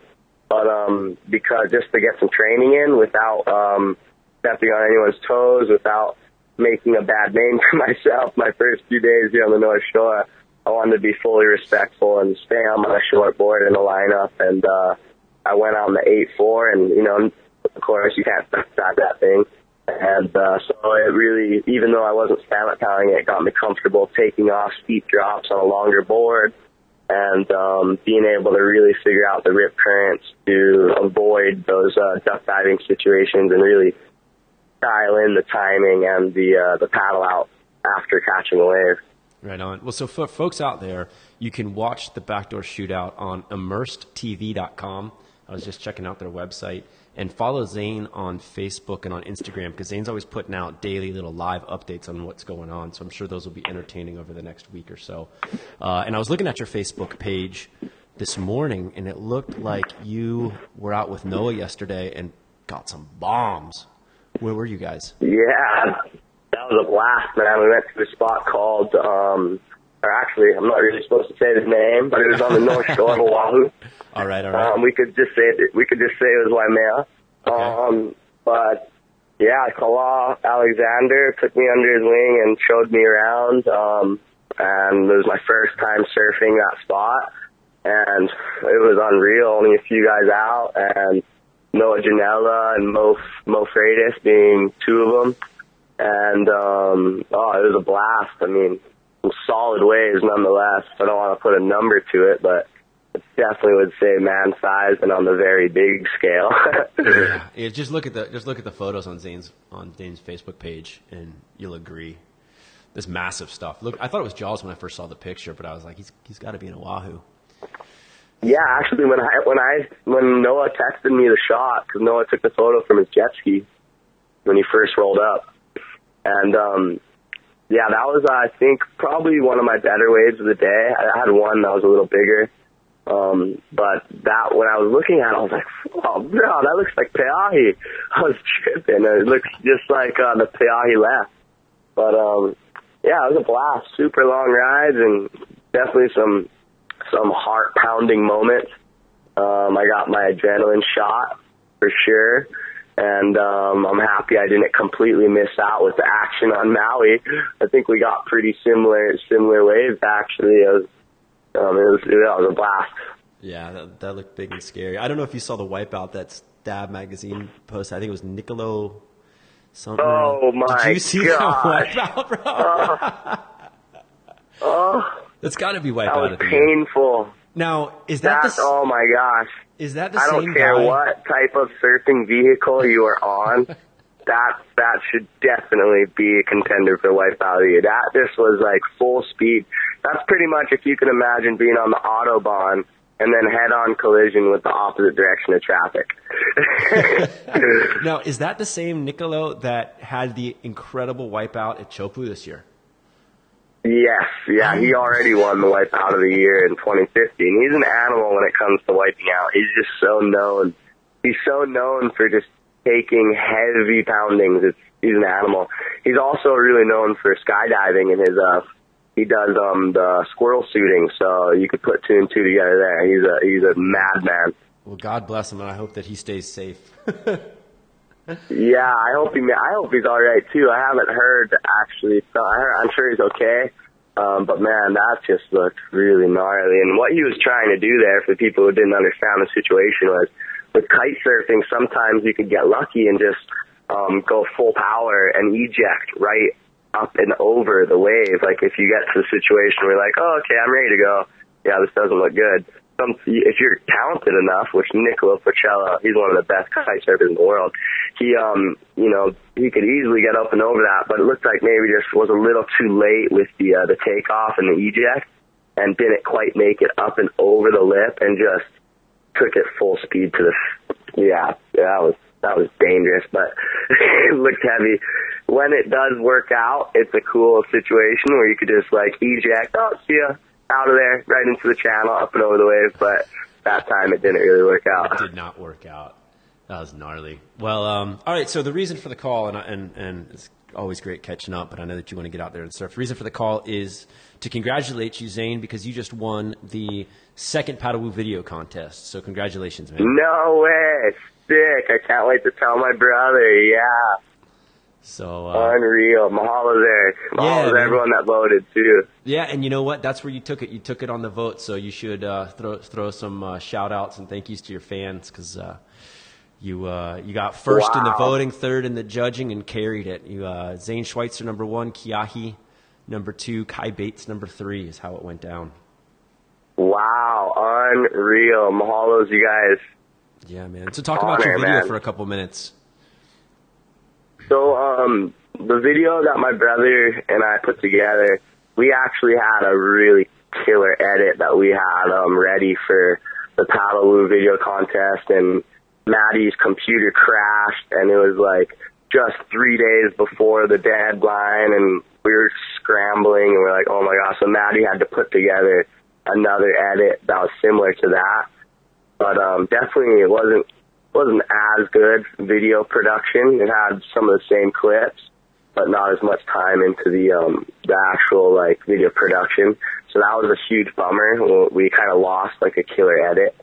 But um, because just to get some training in without um, stepping on anyone's toes, without making a bad name for myself, my first few days here on the North Shore, I wanted to be fully respectful and stay on my shortboard in the lineup. And uh, I went on the eight four, and you know, of course, you can't stop that thing. And uh, so it really, even though I wasn't stand up it got me comfortable taking off steep drops on a longer board and um, being able to really figure out the rip currents to avoid those uh, duck diving situations and really dial in the timing and the uh, the paddle out after catching a wave.
Right on. Well, so for folks out there, you can watch the backdoor shootout on immersedtv.com. I was just checking out their website and follow Zane on Facebook and on Instagram because Zane's always putting out daily little live updates on what's going on. So I'm sure those will be entertaining over the next week or so. Uh, and I was looking at your Facebook page this morning and it looked like you were out with Noah yesterday and got some bombs. Where were you guys?
Yeah, that was a blast, man. We went to a spot called, um, or actually, I'm not really supposed to say the name, but it was on the North Shore of Oahu.
All right, all right.
Um, we could just say it, we could just say it was Waimea.
Okay.
Um, but yeah, Kala Alexander took me under his wing and showed me around. Um, and it was my first time surfing that spot, and it was unreal. Only a few guys out, and Noah Janela and Mo Mo Freitas being two of them. And um, oh, it was a blast. I mean, some solid waves nonetheless. I don't want to put a number to it, but it definitely would say man size and on the very big scale.
Yeah, yeah, just look at the just look at the photos on Zane's on Zane's Facebook page, and you'll agree. This massive stuff. Look, I thought it was Jaws when I first saw the picture, but I was like, he's he's got to be in Oahu.
yeah, actually, when I when I when Noah texted me the shot, because Noah took the photo from his jet ski when he first rolled up, and um, yeah, that was I think probably one of my better waves of the day. I had one that was a little bigger. Um, but that, when I was looking at it, I was like, oh, bro, that looks like Peahi. I was tripping. It looks just like, uh, the Peahi left. But, um, yeah, it was a blast. Super long rides and definitely some, some heart pounding moments. Um, I got my adrenaline shot for sure. And, um, I'm happy I didn't completely miss out with the action on Maui. I think we got pretty similar, similar waves actually. It was, um, it was, it was a blast.
Yeah, that, that looked big and scary. I don't know if you saw the wipeout that Stab magazine posted. I think it was Nicolo something.
Oh, my
Did you see
gosh.
that wipeout, bro?
Oh,
That's got to be wipeout.
that was
of the year.
painful.
Now, is that
That's
the
oh my gosh.
Is that the
I don't care
guy?
what type of surfing vehicle you are on. that that should definitely be a contender for Wipeout of the That this was like full speed. That's pretty much if you can imagine being on the autobahn and then head-on collision with the opposite direction of traffic.
Now, is that the same Nicolo that had the incredible Wipeout at Teahupoo this year?
Yes, yeah, he already won the Wipeout of the Year in 2015. He's an animal when it comes to wiping out. He's just so known. He's so known for just taking heavy poundings. It's, he's an animal. He's also really known for skydiving and his, uh, he does, um, the squirrel shooting. So you could put two and two together there. He's a, he's a madman.
Well, God bless him, and I hope that he stays safe.
Yeah, I hope he. I hope he's all right too. I haven't heard actually. So I, I'm sure he's okay. Um, but man, that just looked really gnarly. And what he was trying to do there, for people who didn't understand the situation, was with kite surfing. Sometimes you could get lucky and just um, go full power and eject right up and over the wave. Like if you get to the situation where you're like, oh, okay, I'm ready to go. Yeah, this doesn't look good. Some, if you're talented enough, which Nicola Porcella, he's one of the best kite surfers in the world. He, um, you know, he could easily get up and over that, but it looked like maybe just was a little too late with the uh, the takeoff and the eject, and didn't quite make it up and over the lip, and just took it full speed to the. Yeah, that was that was dangerous, but it looked heavy. When it does work out, it's a cool situation where you could just like eject, oh, see ya, out of there, right into the channel, up and over the wave. But that time it didn't really work out.
It did not work out. That was gnarly. Well, um, all right. So the reason for the call, and and and it's always great catching up, but I know that you want to get out there and surf. The reason for the call is to congratulate you, Zane, because you just won the second Paddlewoo video contest. So congratulations, man.
No way, sick! I can't wait to tell my brother. Yeah,
So uh,
unreal. Mahalo there. Mahalo
Yeah,
to everyone that voted too.
yeah, and you know what? That's where you took it. You took it on the vote. So you should uh, throw throw some uh, shout outs and thank yous to your fans because. Uh, you uh, you got first in the voting, third in the judging, and carried it. You uh, Zane Schweitzer number one, Kiahi number two, Kai Bates number three is how it went down.
Wow, unreal. Mahalos, you guys.
Yeah, man. So talk about your video
man.
for a couple minutes.
So, um, the video that my brother and I put together, we actually had a really killer edit that we had um, ready for the Paddlewoo video contest, and Maddie's computer crashed, and it was like just three days before the deadline, and we were scrambling, and we're like, oh my gosh! So Maddie had to put together another edit that was similar to that, but um, definitely it wasn't wasn't as good video production. It had some of the same clips, but not as much time into the um the actual like video production. So that was a huge bummer. We kind of lost like a killer edit,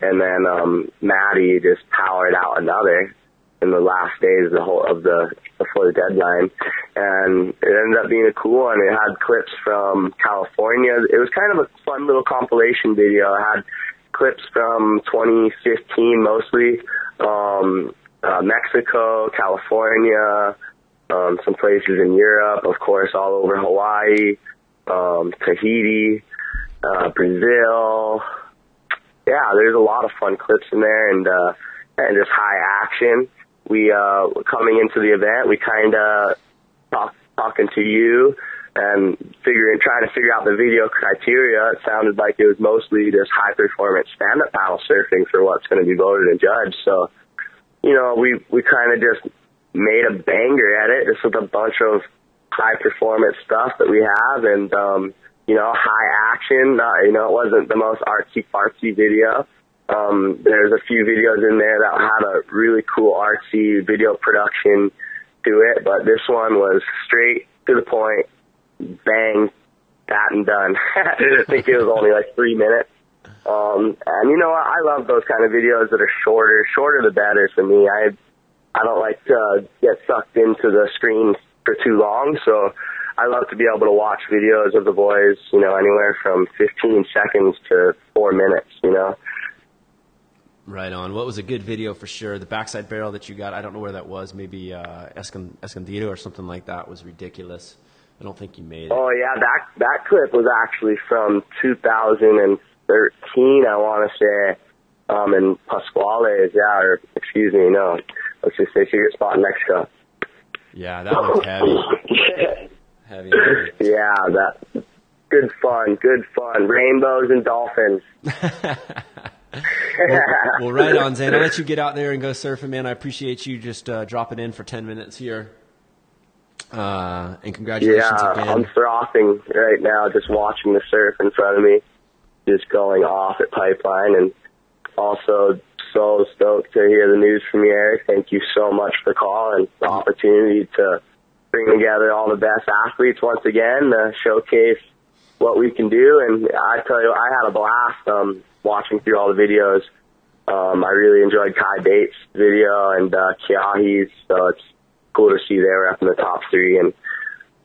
and then um Maddie just powered out another in the last days of the whole of the before the deadline, and it ended up being a cool one. It had clips from California. It was kind of a fun little compilation video. It had clips from 2015 mostly, um, uh, Mexico, California, um, some places in Europe, of course, all over Hawaii, um, Tahiti, uh, Brazil. Yeah, there's a lot of fun clips in there and, uh, and just high action. We, uh, coming into the event, we kind of talk, talking to you and figuring, trying to figure out the video criteria. It sounded like it was mostly just high performance stand up paddle surfing for what's going to be voted and judged. So, you know, we, we kind of just made a banger at it, just with a bunch of high performance stuff that we have and, um, you know, high action. Uh, you know, it wasn't the most artsy fartsy video. Um, there's a few videos in there that had a really cool artsy video production to it, but this one was straight to the point, bang, that and done. I think it was only like three minutes. Um, and you know. I love those kind of videos that are shorter. Shorter the better for me. I, I don't like to get sucked into the screen for too long, so I love to be able to watch videos of the boys, you know, anywhere from 15 seconds to four minutes, you know.
Right on. What was a good video for sure? The backside barrel that you got, I don't know where that was. Maybe uh, Escon- Escondido or something like that was ridiculous. I don't think you made it.
Oh yeah, that that clip was actually from 2013. I want to say, um, in Pascuales. Yeah, or excuse me, no. Let's just say secret spot in Mexico.
Yeah, that one's heavy. heavy. heavy.
Yeah, that good fun, good fun. Rainbows and dolphins.
well, well, right on, Zane. I'll let you get out there and go surfing, man. I appreciate you just uh, dropping in for 10 minutes here. Uh, and congratulations
Yeah,
again.
I'm frothing right now just watching the surf in front of me, just going off at Pipeline, and also so stoked to hear the news from you, Eric. Thank you so much for the call and the opportunity to bring together all the best athletes once again, to showcase what we can do. And I tell you, I had a blast um, watching through all the videos. Um, I really enjoyed Kai Bates' video and uh, Kiahi's, so it's cool to see they were up in the top three. And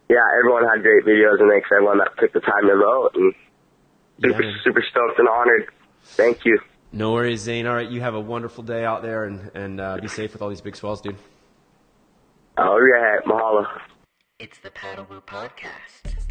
yeah, everyone had great videos, and thanks everyone that took the time to vote. And super,
Yeah.
super stoked and honored. Thank you.
No worries, Zane. All right, you have a wonderful day out there and, and uh, be safe with all these big swells, dude.
Oh, yeah, mahalo.
It's the Paddlewoo Podcast.